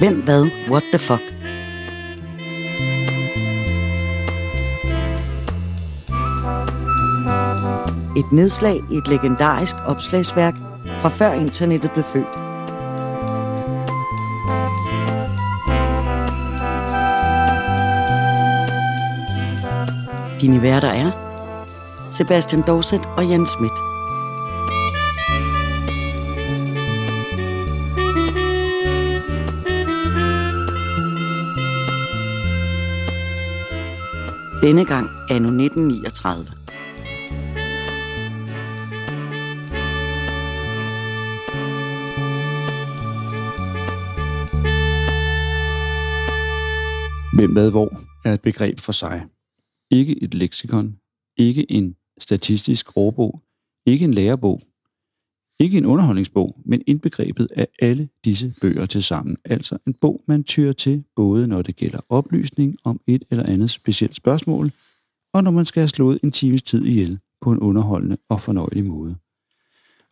Hvem, hvad, what the fuck? Et nedslag i et legendarisk opslagsværk fra før internettet blev født. Dine værter er Sebastian Dorset og Jens Schmidt. Denne gang anno 1939. Hvem hvad hvor er et begreb for sig. Ikke et leksikon, ikke en statistisk råbog, ikke en lærebog, ikke en underholdningsbog, men indbegrebet af alle disse bøger til sammen. Altså en bog, man tyrer til, både når det gælder oplysning om et eller andet specielt spørgsmål, og når man skal have slået en times tid ihjel på en underholdende og fornøjelig måde.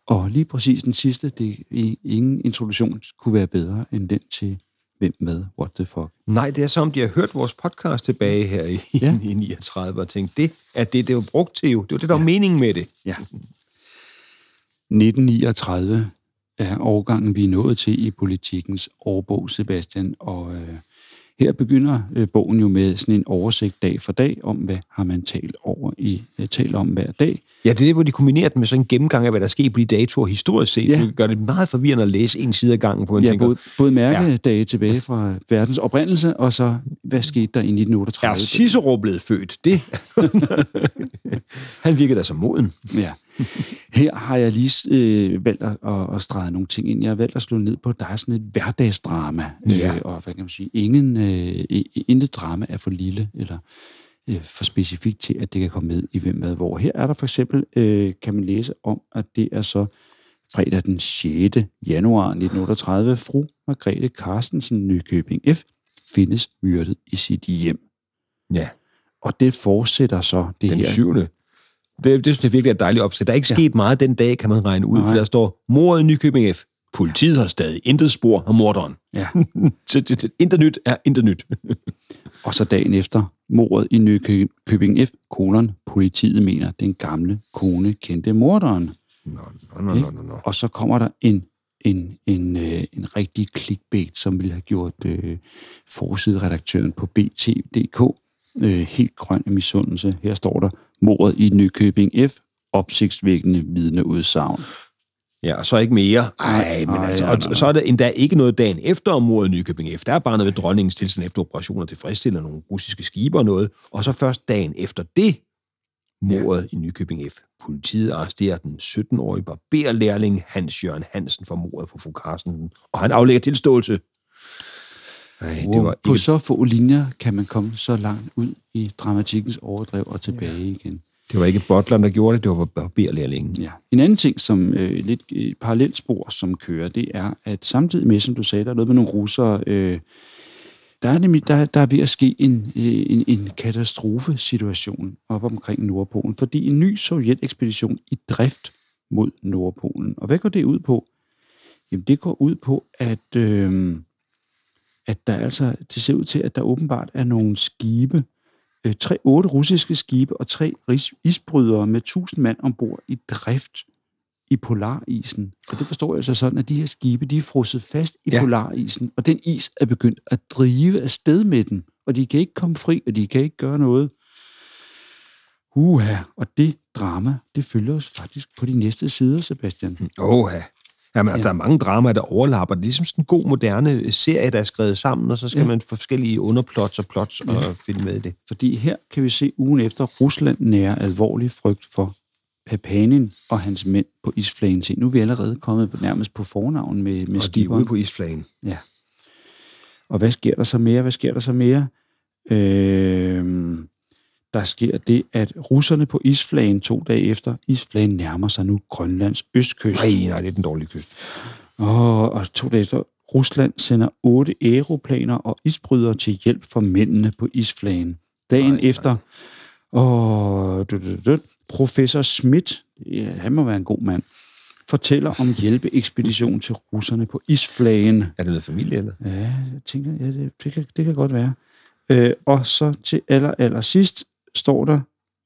Og lige præcis den sidste, det ingen introduktion kunne være bedre end den til hvem med what the fuck. Nej, det er som, de har hørt vores podcast tilbage her i, ja. i 39 og tænkt, det er det, det var brugt til jo. Det var det, der var meningen med det. Ja. 1939 er årgangen, vi er nået til i politikens årbog, Sebastian, og øh, her begynder øh, bogen jo med sådan en oversigt dag for dag om, hvad har man talt over i øh, talt om hver dag. Ja, det er det, hvor de kombinerer det med sådan en gennemgang af, hvad der sker på de datoer historisk set. Ja. Det gør det meget forvirrende at læse en side af gangen på en ja, tænker, både, både mærkedage ja. tilbage fra verdens oprindelse, og så, hvad skete der i 1938? Er Cicero blevet født? Det. Han virkede da som moden. Ja. Her har jeg lige øh, valgt at, at, at strege nogle ting ind. Jeg har valgt at slå ned på, at der er sådan et hverdagsdrama. Ja. Øh, og hvad kan man sige? Ingen, øh, intet drama er for lille eller øh, for specifikt til, at det kan komme med i hvem hvad hvor. Her er der for eksempel, øh, kan man læse om, at det er så fredag den 6. januar 1938, fru Margrethe Carstensen Nykøbing F. findes myrdet i sit hjem. Ja. Og det fortsætter så det Den her. syvende. Det, det synes jeg virkelig er dejligt opsæt. Der er ikke Ja. sket meget den dag, kan man regne ud, Nej. for der står, mordet i Nykøbing F. Politiet har stadig intet spor af morderen. Ja. Så det, det, intet nyt er intet nyt. Og så dagen efter mordet i Nykøbing F. Kolon. Politiet mener, den gamle kone kendte morderen. Nå, nå, nå, nå, nå, nå. Og så kommer der en, en, en, øh, en rigtig clickbait, som ville have gjort øh, forsideredaktøren på BT.dk øh, helt grøn af misundelse. Her står der, mordet i Nykøbing F. Opsigtsvækkende vidneudsagn. Ja, og så ikke mere. Ej, men Nej, altså, nej, og så er der endda ikke noget dagen efter om mordet i Nykøbing F. Der er bare noget ved dronningens tilstand efter operationer tilfredsstiller nogle russiske skibe og noget. Og så først dagen efter det, mordet i Nykøbing F. Politiet arresterer den 17-årige barberlærling Hans Jørgen Hansen for mordet på fru Carstensen, og han aflægger tilståelse. Ej, det var På ikke... så få linjer kan man komme så langt ud i dramatikkens overdrev og tilbage ja. igen. Det var ikke bottleren, der gjorde det, det var barberlærlingen. Ja. En anden ting, som øh, lidt et parallelspor, som kører, det er, at samtidig med, som du sagde, der er noget med nogle russere, øh, der er nemlig der, der er ved at ske en, øh, en, en katastrofesituation op omkring Nordpolen, fordi en ny sovjetekspedition i drift mod Nordpolen. Og hvad går det ud på? Jamen, det går ud på, at, øh, at der altså, det ser ud til, at der åbenbart er nogle skibe, øh, tre, otte russiske skibe og tre isbrydere med 1000 mand ombord i drift i polarisen. Og det forstår jeg altså sådan, at de her skibe, de er frosset fast i Ja. polarisen, og den is er begyndt at drive afsted med dem, og de kan ikke komme fri, og de kan ikke gøre noget. Uha, og det drama, det følger os faktisk på de næste sider, Sebastian. Åh, ja. Jamen, ja. der er mange dramaer, der overlapper. Det er ligesom sådan en god, moderne serie, der er skrevet sammen, og så skal ja. Man forskellige underplots og plots ja. og finde med i det. Fordi her kan vi se ugen efter, Rusland nærer alvorlig frygt for Papanin og hans mænd på isflagen til. Nu er vi allerede kommet nærmest på fornavn med, med Og de er ude på isflagen. Ja. Og hvad sker der så mere? Hvad sker der så mere? Øh, der sker det, at russerne på isflagen to dage efter, isflagen nærmer sig nu Grønlands østkyst. Nej, nej, det er den dårlige kyst. Og, og to dage efter, Rusland sender otte aeroplaner og isbrydere til hjælp for mændene på isflagen. Dagen Nej, efter, og, du, du, professor Schmidt, ja, han må være en god mand, fortæller om hjælpeekspedition til russerne på isflagen. Er det noget familie, eller? Ja, jeg tænker, ja, det, det, kan, det kan godt være. Øh, og så til aller, aller sidst står der,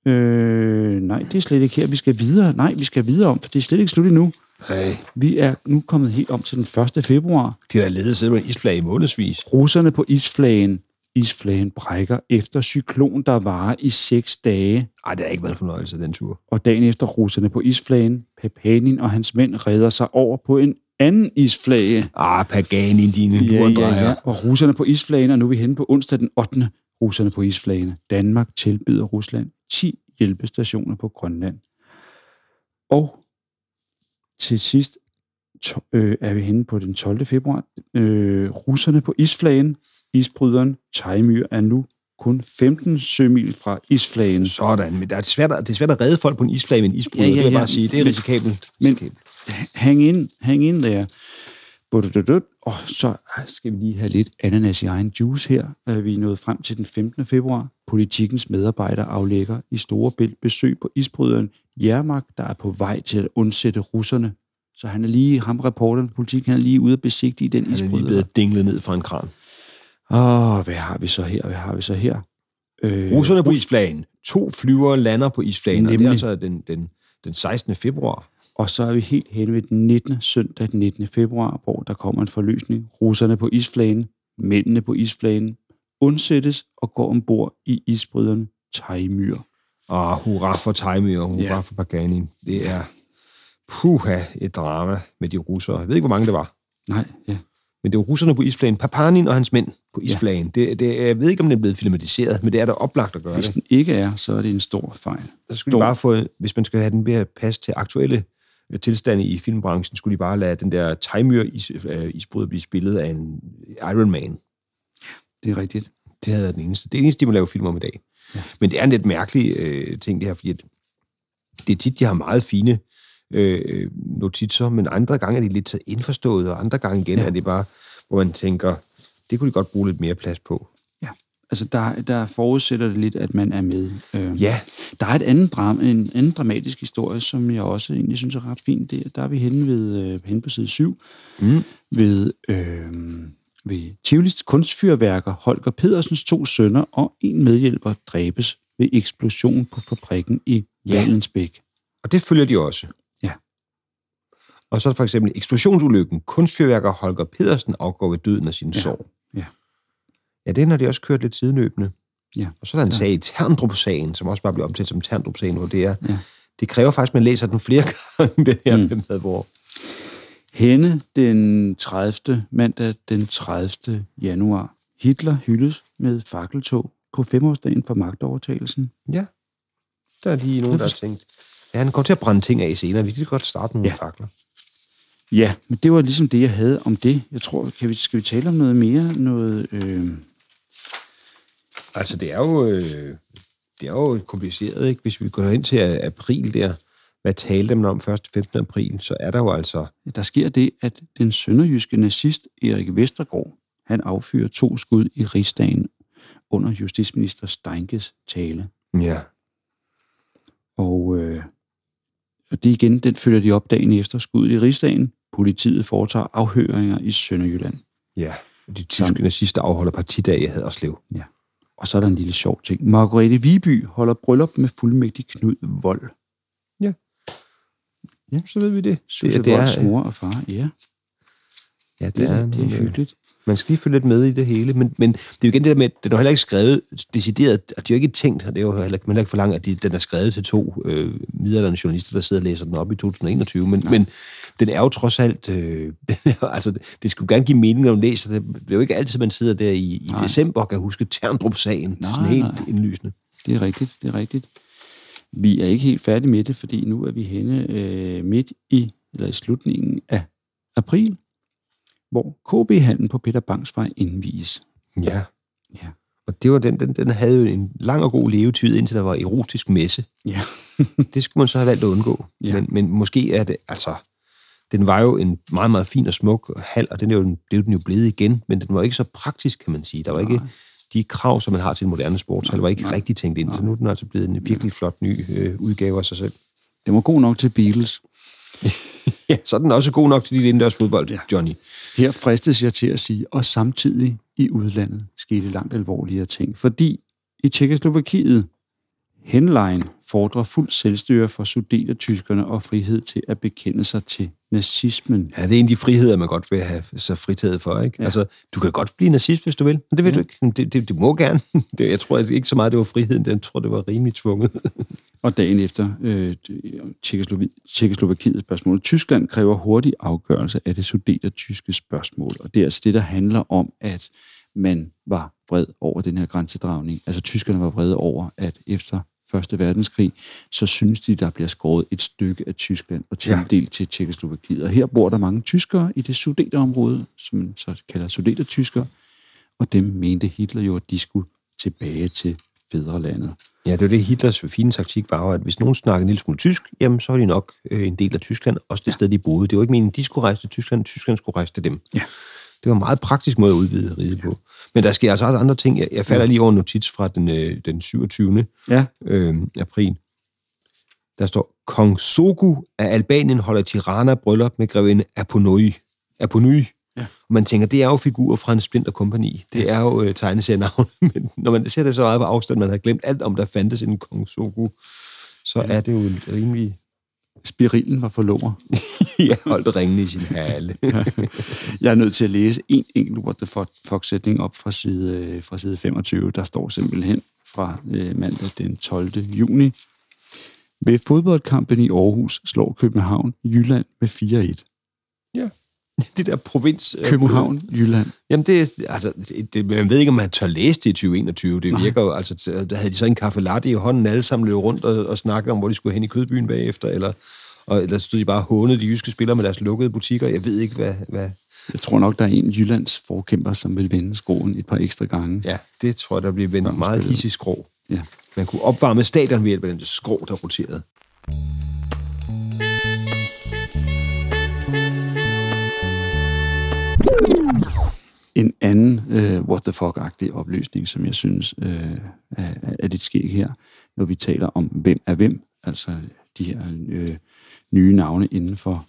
øh, nej, det er slet ikke her, vi skal videre. Nej, vi skal videre om, for det er slet ikke slut endnu. Nej. Vi er nu kommet helt om til den 1. februar. De har ledet selv med isflag i månedsvis. Russerne på isflagen. Isflagen brækker efter cyklon, der varer i seks dage. Ej, det er ikke været en fornøjelse, den tur. Og dagen efter russerne på isflagen, Papanin og hans mænd redder sig over på en anden isflage. Ah, Pagani, dine lurendrejer. Og russerne på isflagen, og nu er vi henne på onsdag den 8. Russerne på isflagen. Danmark tilbyder Rusland 10 hjælpestationer på Grønland. Og til sidst to, øh, er vi henne på den 12. februar. Øh, russerne på isflagen, isbryderen Tejmyr, er nu kun 15 sømil fra isflagen. Sådan, men det er svært, at, det er svært at redde folk på en isflag med en isbryder, Ja, ja, det vil jeg ja. bare sige. Det er risikabelt. men- risikabelt. Hang ind, hang ind der. Og så skal vi lige have lidt ananas i egen juice her. Øh, Vi er nået frem til den 15. februar. Politikens medarbejder aflægger i Storebælt besøg på isbryderen Jermak, der er på vej til at undsætte russerne. Så han er lige, ham reporteren på politikken, han er lige ude at besigtige den Han er lige isbryder. blevet dinglet ned fra en kran. Åh, hvad har vi så her? Hvad har vi så her? Øh, Russerne på isflagen. To flyvere lander på isflagen, og det er Nemlig. altså den, den, den 16. februar. Og så er vi helt hen ved den 19. søndag den 19. februar, hvor der kommer en forløsning. Russerne på isflagen, mændene på isflagen, undsættes og går ombord i isbryderne Tejmyr. Og hurra for og hurra Ja. for Pagani. Det er puha et drama med de russere. Jeg ved ikke, hvor mange det var. Nej, ja. Men det jo russerne på isflagen. Papanin og hans mænd på isflagen. Ja. Det, det, jeg ved ikke, om den er blevet filmatiseret, men det er da oplagt at gøre Hvis det. den ikke er, så er det en stor fejl. Så skulle de bare få, hvis man skal have den ved at passe til aktuelle tilstande i filmbranchen, skulle de bare lade den der Taimyr is, øh, isbryder blive spillet af en Iron Man. Det er rigtigt. Det havde været den eneste. Det er det eneste, de må lave film om i dag. Ja. Men det er en lidt mærkelig øh, ting, det her, fordi at det er tit, de har meget fine øh, notitser, men andre gange er de lidt så indforstået, og andre gange igen. Ja. er det bare, hvor man tænker, det kunne de godt bruge lidt mere plads på. Ja. Altså, der, der forudsætter det lidt, at man er med. Øh, Ja, Der er et andet drama, en anden dramatisk historie, som jeg også egentlig synes er ret fint. Det, der er vi henne, ved, øh, henne på side 7, Mm. ved, øh, ved Tivolis kunstfyrværker. Holger Pedersens to sønner og en medhjælper dræbes ved eksplosion på fabrikken i Ja. Valensbæk. og det følger de også. Ja. Og så for eksempel eksplosionsulykken. Kunstfyrværker Holger Pedersen afgår ved døden af sin Ja. sorg. Ja. Den har de også kørt lidt sideløbende. Ja. Og så er der en Ja. sag i Terndrup-sagen, som også bare bliver omtalt som Terndrup-sagen, hvor det er, Ja. det kræver faktisk, at man læser den flere gange, det her Mm. med, hvor Henne den 30. mandag den 30. januar. Hitler hyldes med fakkeltog på femårsdagen for magtovertagelsen. Ja, der er lige nogen, der har tænkt. Ja, han kommer til at brænde ting af senere. Vi kan godt starte Ja. ja. fakler. Ja, men det var ligesom det, jeg havde om det. Jeg tror, kan vi, skal vi tale om noget mere? Noget, øh, Altså, det er jo, øh, det er jo kompliceret, ikke? Hvis vi går ind til april der, hvad talte man om 1. 15. april, så er der jo altså... der sker det, at den sønderjyske nazist Erik Vestergaard, han affyrer to skud i rigsdagen under justitsminister Steinkes tale. Ja, Og, øh, og det igen, den følger de op dagen efter skuddet i rigsdagen. Politiet foretager afhøringer i Sønderjylland. ja. De tyske Sammen. nazister afholder partidag i Haderslev. Og så er der en lille sjov ting. Margrethe Viby holder bryllup med fuldmægtig Knud Vold. Ja, så ved vi det. Susse det, det Volds mor og far, ja. ja, det, Det, er, det er hyggeligt. Man skal lige følge lidt med i det hele, men, men det er jo igen det der med, at den er heller ikke skrevet decideret, at de jo ikke tænkt, og det er jo heller, man heller ikke forlangt, at de, den er skrevet til to øh, middelalderne journalister, der sidder og læser den op i 2021, men, men den er jo trods alt, øh, er, altså det, skulle gerne give mening, når man læser det. Det er jo ikke altid, man sidder der i, i Nej. december og kan huske Terndrup-sagen, det er sådan Nej, helt nej. indlysende. Det er rigtigt, det er rigtigt. Vi er ikke helt færdige med det, fordi nu er vi henne øh, midt i, eller i slutningen af april, hvor KB-handlen på Peter Bangs vej indvies. Ja. Ja. Og det var den, den, den havde jo en lang og god levetid, indtil der var erotisk messe. Ja. det skulle man så have valgt at undgå. Ja. Men, men måske er det, altså, den var jo en meget, meget fin og smuk hal, og den er jo, det jo den jo blevet igen, men den var ikke så praktisk, kan man sige. Der var ikke Nej. de krav, som man har til en moderne sportshal, var ikke Nej. rigtig tænkt ind. Så nu er den altså blevet en virkelig flot ny øh, udgave af sig selv. Den var god nok til Beatles. Ja, så er den også god nok til dit indendørs fodbold, ja. Johnny. Her fristes jeg til at sige, og samtidig i udlandet skete langt alvorligere ting, fordi i Tjekkoslovakiet henlejen fordrer fuld selvstyre for sudetertyskerne og frihed til at bekende sig til nazismen. Ja, det er en af de friheder, man godt vil have sig fritaget for, ikke? Ja. Altså, du kan godt blive nazist, hvis du vil, men det vil ja. du ikke. Det, det, det må gerne. Det, jeg tror ikke så meget, det var friheden, jeg tror, det var rimelig tvunget. og dagen efter øh, Tjekkoslovakiet spørgsmål. Tyskland kræver hurtig afgørelse af det sudetertyske spørgsmål, og det er altså det, der handler om, at man var vred over den her grænsedragning. Altså tyskerne var vrede over, at efter Første Verdenskrig, så synes de, der bliver skåret et stykke af Tyskland og tildelt ja. til Tjekkoslovakiet. Og her bor der mange tyskere i det sudeterområde, som man så kalder sudetertyskere, og dem mente Hitler jo, at de skulle tilbage til fædrelandet. Ja, det var det, Hitlers fine taktik var, at hvis nogen snakkede en lille smule tysk, jamen så er de nok øh, en del af Tyskland, også det ja. sted, de boede. Det var ikke meningen, de skulle rejse til Tyskland, Tyskland skulle rejse til dem. Ja. Det var en meget praktisk måde at udvide riget på. Men der sker altså også andre ting. Jeg, jeg falder lige over en notits fra den, øh, den 27. Ja. Øh, april. Der står, Kong Sogu af Albanien holder Tirana bryllup med grevinde Aponoi. Aponoi. Ja. Og man tænker, det er jo figurer fra en Splinter Company. Det er jo øh, tegneserienavn. Men når man ser det så meget på afstand, man har glemt alt om, der fandtes en Kong Sogu, så ja. er det jo en rimelig Spirilen var forlover. jeg holdt ringene i sin hale. jeg er nødt til at læse en enkelt What the Fuck-sætning op fra side, øh, fra side 25. Der står simpelthen fra øh, mandag den 12. juni. Ved fodboldkampen i Aarhus slår København Jylland med 4-1. Ja. Det der provins... Øh, København, Jylland. Jamen, det, altså, det, man ved ikke, om man tør læse det i 2021. Det virker jo, altså, der havde de så en kaffe latte i hånden, alle sammen løb rundt og, og snakkede om, hvor de skulle hen i kødbyen bagefter, eller, og, eller stod de bare hånede de jyske spillere med deres lukkede butikker. Jeg ved ikke, hvad... hvad jeg tror nok, der er en Jyllands forkæmper, som vil vende skroen et par ekstra gange. Ja, det tror jeg, der bliver vendt meget hissig skrå. Ja. Man kunne opvarme stadion ved hjælp af den skrå, der roterede. En anden uh, what the fuck-agtig opløsning, som jeg synes uh, er, er lidt skæg her, når vi taler om hvem er hvem, altså de her uh, nye navne inden for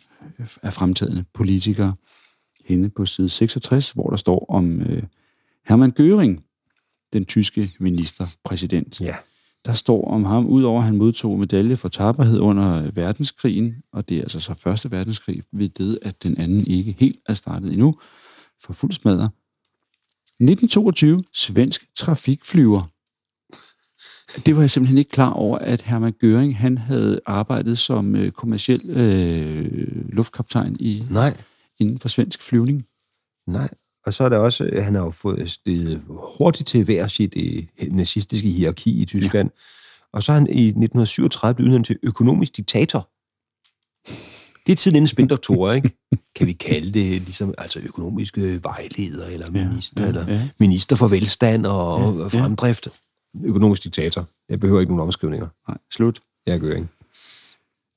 af fremtidende politikere, henne på side 66, hvor der står om uh, Hermann Göring, den tyske ministerpræsident. Ja. Der står om ham, udover at han modtog medalje for taberhed under verdenskrigen, og det er altså så første verdenskrig, ved det, at den anden ikke helt er startet endnu, for fuld smadre. 1922, svensk trafikflyver. Det var jeg simpelthen ikke klar over, at Hermann Göring han havde arbejdet som øh, kommersiel øh, luftkaptajn i, Nej. inden for svensk flyvning. Nej, og så er der også, at han har jo fået stedet hurtigt til hver sit øh, nazistiske hierarki i Tyskland. Ja. Og så er han i 1937 blevet udnævnt til økonomisk diktator. Det er tiden inden spindoktorer, ikke? Kan vi kalde det ligesom altså økonomiske vejleder, eller minister, ja, ja, ja. eller minister for velstand og, ja, ja. fremdrift. Økonomisk diktator. Jeg behøver ikke nogen omskrivninger. Nej, slut. Jeg gør ikke.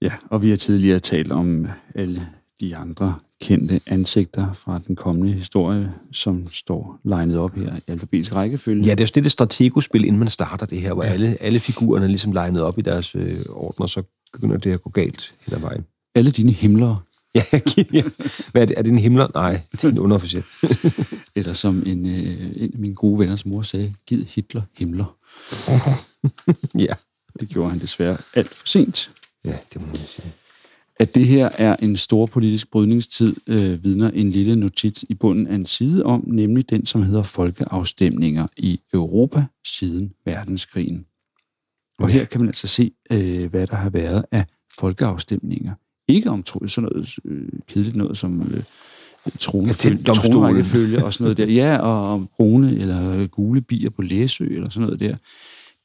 Ja, og vi har tidligere talt om alle de andre kendte ansigter fra den kommende historie, som står legnet op her i alfabetisk rækkefølge. Ja, det er jo det, det strategospil, inden man starter det her, hvor ja. alle, alle figurerne er ligesom legnet op i deres øh, ordner, så begynder det at gå galt hen ad vejen alle dine himler. Ja, Hvad er det? Er det en himler? Nej, det er en underofficer. Eller som en, øh, en af mine gode venners mor sagde, giv Hitler himler. ja. Det gjorde han desværre alt for sent. Ja, det må man sige. At det her er en stor politisk brydningstid, øh, vidner en lille notits i bunden af en side om, nemlig den, som hedder folkeafstemninger i Europa siden verdenskrigen. Og her kan man altså se, øh, hvad der har været af folkeafstemninger ikke om sådan noget øh, kedeligt noget som øh, tronrækkefølge og sådan noget der. Ja, og om brune eller gule bier på Læsø eller sådan noget der.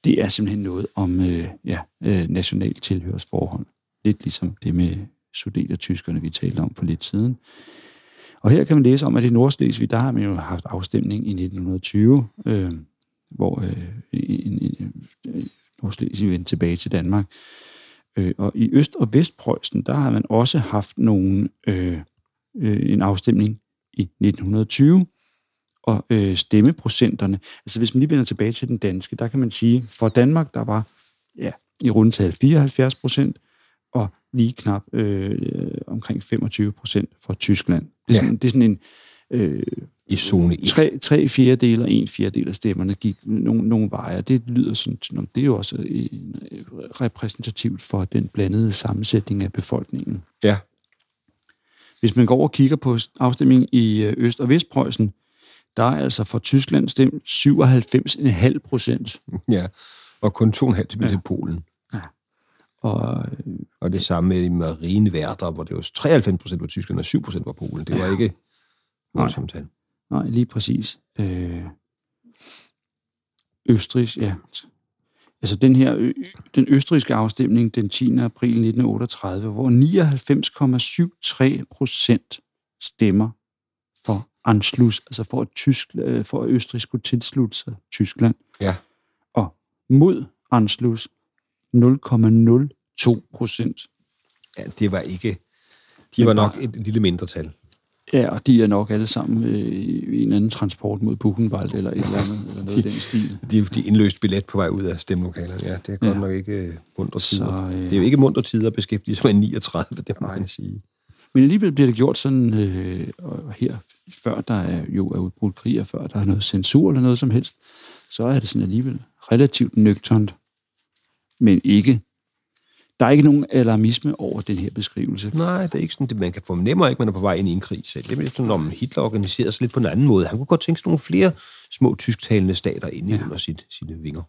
Det er simpelthen noget om øh, ja, øh, national tilhørsforhold. Lidt ligesom det med sudeter-tyskerne, vi talte om for lidt siden. Og her kan man læse om, at i Nordslesvig, der har man jo haft afstemning i 1920, øh, hvor øh, en, en, en, Nordslesvig vendte tilbage til Danmark. Øh, og i Øst- og Vestpreussen, der har man også haft nogle, øh, øh, en afstemning i 1920, og øh, stemmeprocenterne, altså hvis man lige vender tilbage til den danske, der kan man sige, for Danmark, der var ja, i rundtal 74 procent, og lige knap øh, omkring 25 procent for Tyskland. Det er Ja. sådan, det er sådan en øh, I zone 1. tre, tre fjerdedele og en fjerdedel af stemmerne gik nogle, nogle veje. Det lyder sådan, som det er jo også øh, repræsentativt for den blandede sammensætning af befolkningen. Ja. Hvis man går over og kigger på afstemningen i øh, Øst- og Vestpreussen, der er altså for Tyskland stemt 97,5 procent. ja. Og kun 2,5 til Ja. Polen. Og øh, Og det samme med Marineværter, hvor det var 93 procent var Tyskland og 7 procent var Polen. Det var Ja. ikke voldsomt tal. Nej, lige præcis. Øh, Østrig, ja. Altså den her, ø- den østrigske afstemning den 10. april 1938, hvor 99,73 procent stemmer for Anschluss, altså for at, Tysk, øh, for at Østrig skulle tilslutte sig Tyskland. Ja. Og mod Anschluss 0,02 procent. Ja, det var ikke... De Men var nok et lille mindretal. Ja, og de er nok alle sammen øh, i en anden transport mod Buchenwald eller et eller andet, eller noget i den stil. De, de indløste billet på vej ud af stemmelokalerne. Ja, det er godt Ja. nok ikke øh, Så, tider. øh, Det er jo ikke muntre tider at beskæftige sig med 39, det må man sige. Men alligevel bliver det gjort sådan, øh, her, før der er, jo er udbrudt krig, og før der er noget censur eller noget som helst, så er det sådan alligevel relativt nøgternt. Men ikke, der er ikke nogen alarmisme over den her beskrivelse. Nej, det er ikke sådan, det man kan fornemme ikke, man er på vej ind i en krig selv. Det er sådan, om Hitler organiserer sig lidt på en anden måde. Han kunne godt tænke sig nogle flere små tysktalende stater inde ja. under sit, sine vinger.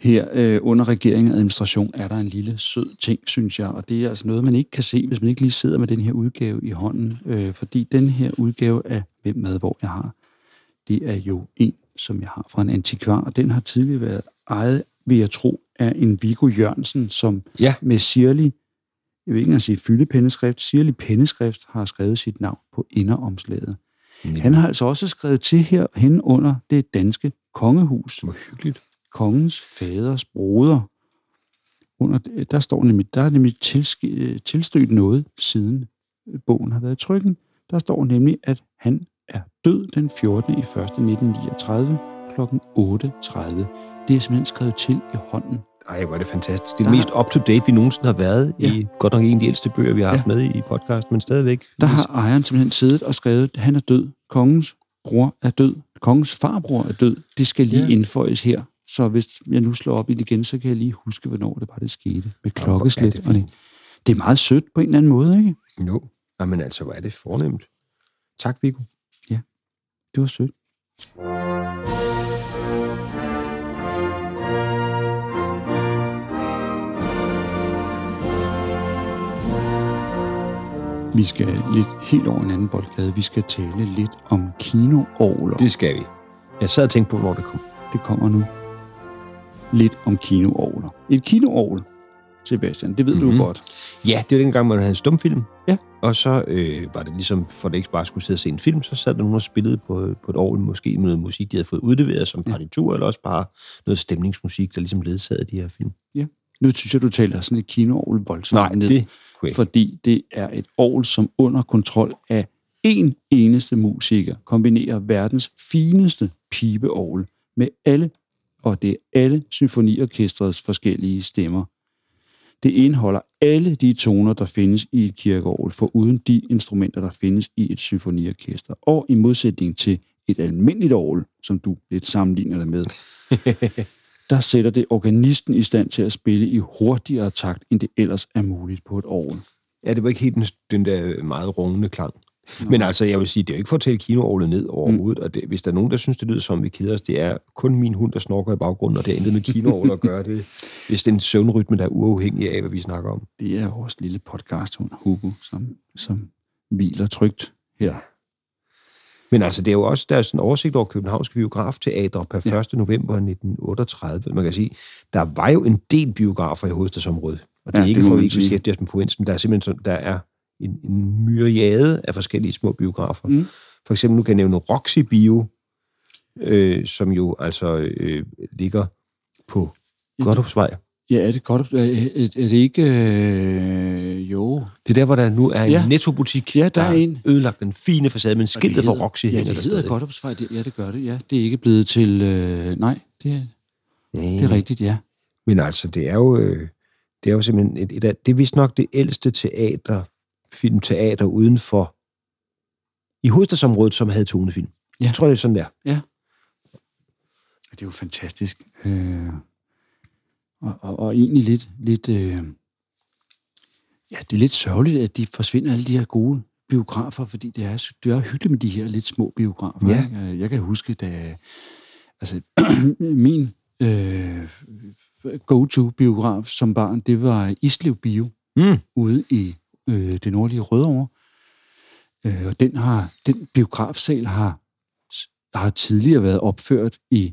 Her øh, under regering og administration er der en lille sød ting, synes jeg, og det er altså noget, man ikke kan se, hvis man ikke lige sidder med den her udgave i hånden, øh, fordi den her udgave af Hvem med, hvor jeg har, det er jo en, som jeg har fra en antikvar, og den har tidligere været ejet, vil jeg tro, af en Viggo Jørgensen, som Ja. med sirlig, jeg vil ikke engang sige fyldepenneskrift, sirlig penneskrift har skrevet sit navn på inderomslaget. Han har altså også skrevet til her hen under det danske kongehus. Hvor hyggeligt. Kongens faders broder. Under, der står nemlig, der er nemlig tilsk- tilstødt noget, siden bogen har været i trykken. Der står nemlig, at han er død den 14. i 1. 1939 kl. 8.30. Det er simpelthen skrevet til i hånden. Ej, hvor er det fantastisk. Det er det mest up-to-date, vi nogensinde har været ja. Ja. i godt nok en af de ældste bøger, vi har haft Ja. med i podcast, men stadigvæk. Der har ejeren simpelthen siddet og skrevet, at han er død. Kongens bror er død. Kongens farbror er død. Det skal lige Ja. ja. indføjes her. Så hvis jeg nu slår op i det igen, så kan jeg lige huske, hvornår det var, det skete. Med klokkeslæt. det og det, det er meget sødt på en eller anden måde, ikke? Jo. Jamen altså, hvor er det fornemt. Tak, Viggo. Det var sødt. Vi skal lidt helt over en anden boldgade. Vi skal tale lidt om kinoorler. Det skal vi. Jeg sad og tænkte på, hvor det kom. det kommer nu. Lidt om kinoorler. Et kinoorgel, Sebastian, det ved mm-hmm. Mhm. du godt. Ja, det var dengang, man havde en stumfilm. Ja. Og så øh, var det ligesom, for det ikke bare skulle sidde og se en film, så sad der nogen og spillede på, på et orgel, måske med noget musik, de havde fået udleveret som partitur, ja. eller også bare noget stemningsmusik, der ligesom ledsagede de her film. Nu synes jeg, du taler sådan et kinoorgel voldsomt Nej, ned. det kunne fordi det er et orgel, som under kontrol af en eneste musiker kombinerer verdens fineste pibeorgel med alle, og det er alle symfoniorkestrets forskellige stemmer. Det indeholder alle de toner, der findes i et kirkeorgel, for uden de instrumenter, der findes i et symfoniorkester. Og i modsætning til et almindeligt orgel, som du lidt sammenligner det med, der sætter det organisten i stand til at spille i hurtigere takt, end det ellers er muligt på et orgel. Ja, det var ikke helt den, den der meget rungende klang. Men altså, jeg vil sige, det er jo ikke for at tælle kinoorglet ned overhovedet, mm. og det, hvis der er nogen, der synes, det lyder som, vi keder os, det er kun min hund, der snorker i baggrunden, og det er intet med kinoorglet at gøre. Det, hvis det er en søvnrytme, der er uafhængig af, hvad vi snakker om. Det er vores lille podcasthund, Hugo, som, som hviler trygt her. Men altså, det er jo også, der er sådan en oversigt over Københavnske Biografteater per Ja. 1. november 1938. Man kan sige, der var jo en del biografer i hovedstadsområdet. Og det er Ja, ikke det for, vi ikke beskæftiger os med provinsen, der er simpelthen sådan, der er en, en myriade af forskellige små biografer. Mm. For eksempel, nu kan jeg nævne Roxy Bio, øh, som jo altså øh, ligger på Godthåbsvej. Ja, er det godt? Er, er, er det ikke... Øh, jo. Det er der, hvor der nu er en Ja. nettobutik, Ja, der er en. ødelagt den fine facade, men skiltet for Roxy Ja, det der hedder stadig. Godthåbsvej. Det- Ja, det gør det. Ja, det er ikke blevet til... Øh, nej, det, er- det er rigtigt, ja. Men altså, det er jo... Øh, Det er jo simpelthen et, et, et det er vist nok det ældste teater, filmteater uden for i hovedstadsområdet, som havde tonefilm. Ja. Jeg tror, det er sådan der. Det er jo fantastisk. Øh, og, og, og egentlig lidt, lidt øh, ja, det er lidt sørgeligt, at de forsvinder alle de her gode biografer, fordi det er, det er hyggeligt med de her lidt små biografer. Ja. Ikke? Øh, Jeg kan huske, da altså, min øh, go-to-biograf som barn, det var Islev Bio Mm. ude i øh, det nordlige Rødovre. Øh, og den, har, den biografsal har, har tidligere været opført i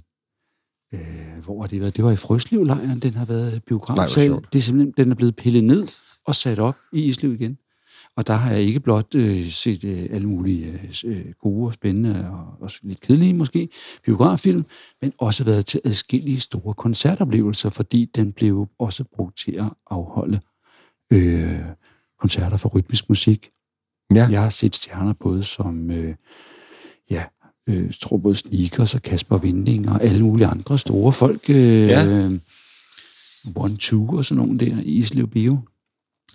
Øh, hvor har det været? Det var i Frøslevlejren, den har været Nej, biografsal. sjovt. det er simpelthen, den er blevet pillet ned og sat op i Islev igen. Og der har jeg ikke blot øh, set øh, alle mulige øh, øh, gode og spændende og, og lidt kedelige måske biograffilm, men også været til adskillige store koncertoplevelser, fordi den blev også brugt til at afholde øh, koncerter for rytmisk musik. Ja. Jeg har set stjerner både som, øh, ja, øh, tror både Sneakers og Kasper Vinding og alle mulige andre store folk. Øh, Ja. One Two og sådan nogle der i Islev Bio.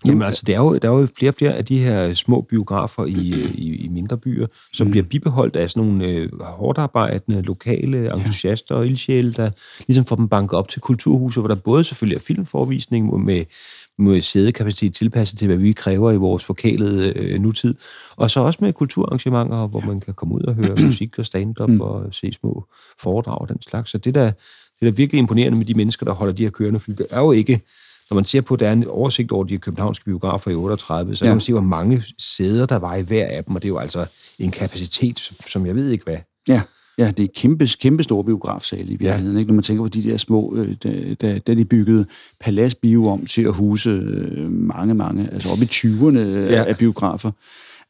Jamen altså, der er, jo, der er jo flere og flere af de her små biografer i, øh, i, i mindre byer, som mm. bliver bibeholdt af sådan nogle øh, hårdt arbejdende, lokale entusiaster og ildsjæle, der ligesom får dem banket op til kulturhuset, hvor der både selvfølgelig er filmforvisning med, med sædekapacitet tilpasset til, hvad vi kræver i vores forkælede øh, nutid, og så også med kulturarrangementer, hvor man kan komme ud og høre musik og stand-up mm. og se små foredrag og den slags. Så det der, det er da virkelig imponerende med de mennesker, der holder de her kørende fly. Det er jo ikke når man ser på, at der er en oversigt over de her københavnske biografer i 38, så. Ja. kan man se, hvor mange sæder der var i hver af dem, og det er jo altså en kapacitet, som jeg ved ikke hvad. Ja, ja det er kæmpe, kæmpe store biografsale i virkeligheden, ikke? når man tænker på de der små, øh, da, da, de byggede Bio om til at huse øh, mange, mange, altså op i 20'erne Ja. ja. af biografer,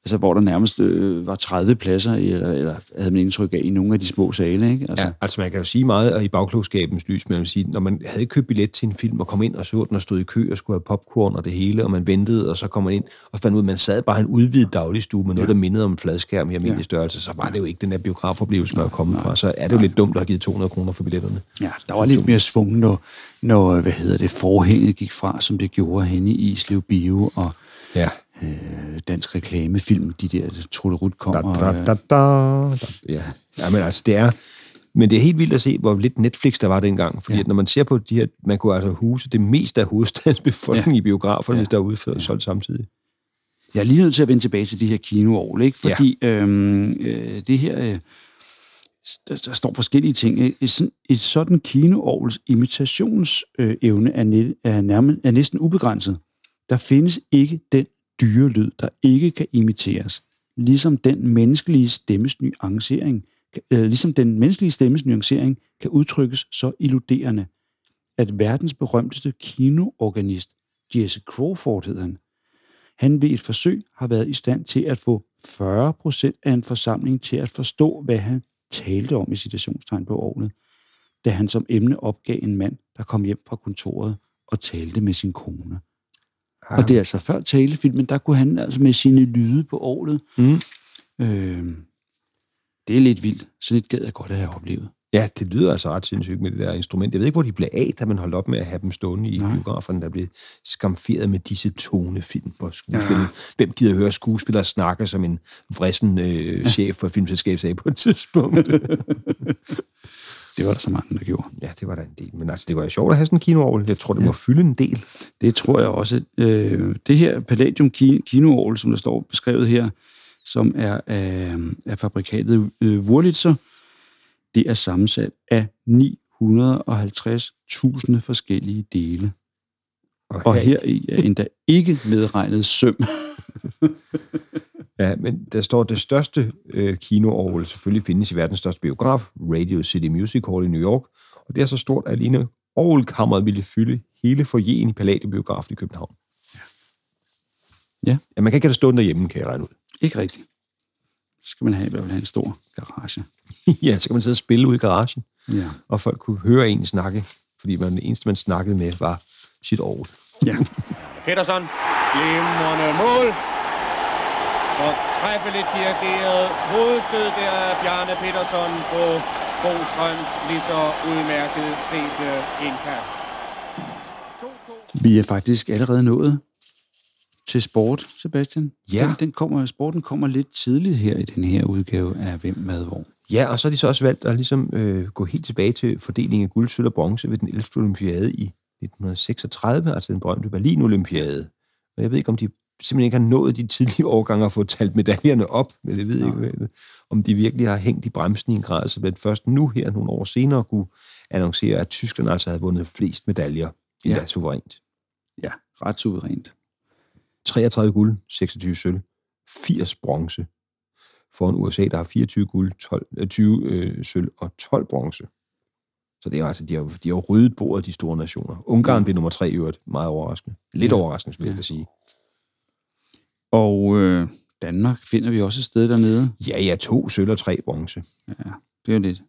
altså hvor der nærmest øh, var 30 pladser, eller, eller havde man indtryk af i nogle af de små sale. Ikke? Altså, Ja, altså man kan jo sige meget og i bagklogskabens lys, man kan sige, når man havde købt billet til en film og kom ind og så den og stod i kø og skulle have popcorn og det hele, og man ventede, og så kom man ind og fandt ud, at man sad bare i en udvidet dagligstue med noget, ja. der mindede om en fladskærm i almindelig ja. størrelse, så var det jo ikke den der biografoplevelse, man er kommet fra. Så er det jo lidt dumt at have givet 200 kroner for billetterne. Ja, der var lidt mere svung, når, når hvad hedder det, forhænget gik fra, som det gjorde henne i Islev Bio, og Ja. Øh, dansk reklamefilm, de der Trulle Rut kom. Da, og, da, da, da, da. Ja. ja, men altså, det er... Men det er helt vildt at se, hvor lidt Netflix der var dengang. Fordi ja. At når man ser på de her... Man kunne altså huse det meste af hovedstadens befolkning ja. i biograferne, ja. hvis der er udført ja. solgt samtidig. Jeg er lige nødt til at vende tilbage til de her kinoår, ikke? Fordi ja. øhm, øh, det her, øh, der, der står forskellige ting. ikke? Et sådan, et sådan kinoovls imitationsevne øh, er, net, er, nærmest, er næsten ubegrænset. Der findes ikke den dyrelyd, der ikke kan imiteres. Ligesom den menneskelige stemmes nuancering, øh, ligesom den menneskelige stemmes nuancering kan udtrykkes så illuderende, at verdens berømteste kinoorganist, Jesse Crawford hed han, han ved et forsøg har været i stand til at få 40% af en forsamling til at forstå, hvad han talte om i citationstegn på året, da han som emne opgav en mand, der kom hjem fra kontoret og talte med sin kone. Og det er altså før talefilmen, der kunne han altså med sine lyde på året. Mm. Øh, det er lidt vildt. Sådan et gad jeg godt at have oplevet. Ja, det lyder altså ret sindssygt med det der instrument. Jeg ved ikke, hvor de blev af, da man holdt op med at have dem stående i Nej. biograferne, der blev skamferet med disse tonefilm på skuespillere. Ja. Hvem gider høre skuespillere snakke, som en vrissen øh, chef for et filmselskab sagde på et tidspunkt? Det var der så mange, der gjorde. ja, det var da en del. Men altså, det var jo sjovt at have sådan en kinoovl. Jeg tror, det ja. må fylde en del. Det tror jeg også. Øh, det her Palladium ki- kinoovl, som der står beskrevet her, som er af, af fabrikatet øh, Wurlitzer, det er sammensat af 950.000 forskellige dele. Og her er endda ikke medregnet søm. Ja, men der står, det største øh, kinoorgel selvfølgelig findes i verdens største biograf, Radio City Music Hall i New York. Og det er så stort, at alene orgelkammeret ville fylde hele forjen i Palladium-biografen i København. Ja. ja. man kan ikke have det stående derhjemme, kan jeg regne ud. Ikke rigtigt. Så skal man have, i hvert fald have en stor garage. ja, så kan man sidde og spille ude i garagen, Ja. og folk kunne høre en snakke, fordi man, det eneste, man snakkede med, var sit orgel. ja. Petersen, glimrende mål. Og træffeligt dirigeret hovedstød der af Bjarne Petersen på Bostrøms lige så udmærket set indkast. Vi er faktisk allerede nået til sport, Sebastian. Ja. Den, den kommer, sporten kommer lidt tidligt her i den her udgave af Hvem, Hvad, Hvor. Ja, og så har de så også valgt at ligesom, øh, gå helt tilbage til fordelingen af guld, sølv og bronze ved den 11. olympiade i 1936, altså den berømte Berlin-olympiade. Og jeg ved ikke, om de simpelthen ikke har nået de tidlige årgange at få talt medaljerne op, men jeg ved Nej. ikke, om de virkelig har hængt i bremsen i en grad, så man først nu her, nogle år senere, kunne annoncere, at Tyskland altså havde vundet flest medaljer Ja. ja. suverænt. Ja, ret suverænt. 33 guld, 26 sølv, 80 bronze. Foran USA, der har 24 guld, 12, øh, 20 øh, sølv og 12 bronze. Så det er altså, de har, de har ryddet bordet, de store nationer. Ungarn blev nummer tre i øvrigt. Meget overraskende. Lidt Ja. ja. overraskende, vil jeg da sige. Og øh, Danmark finder vi også et sted dernede. Ja, ja, to sølv og tre bronze. Ja, det er lidt,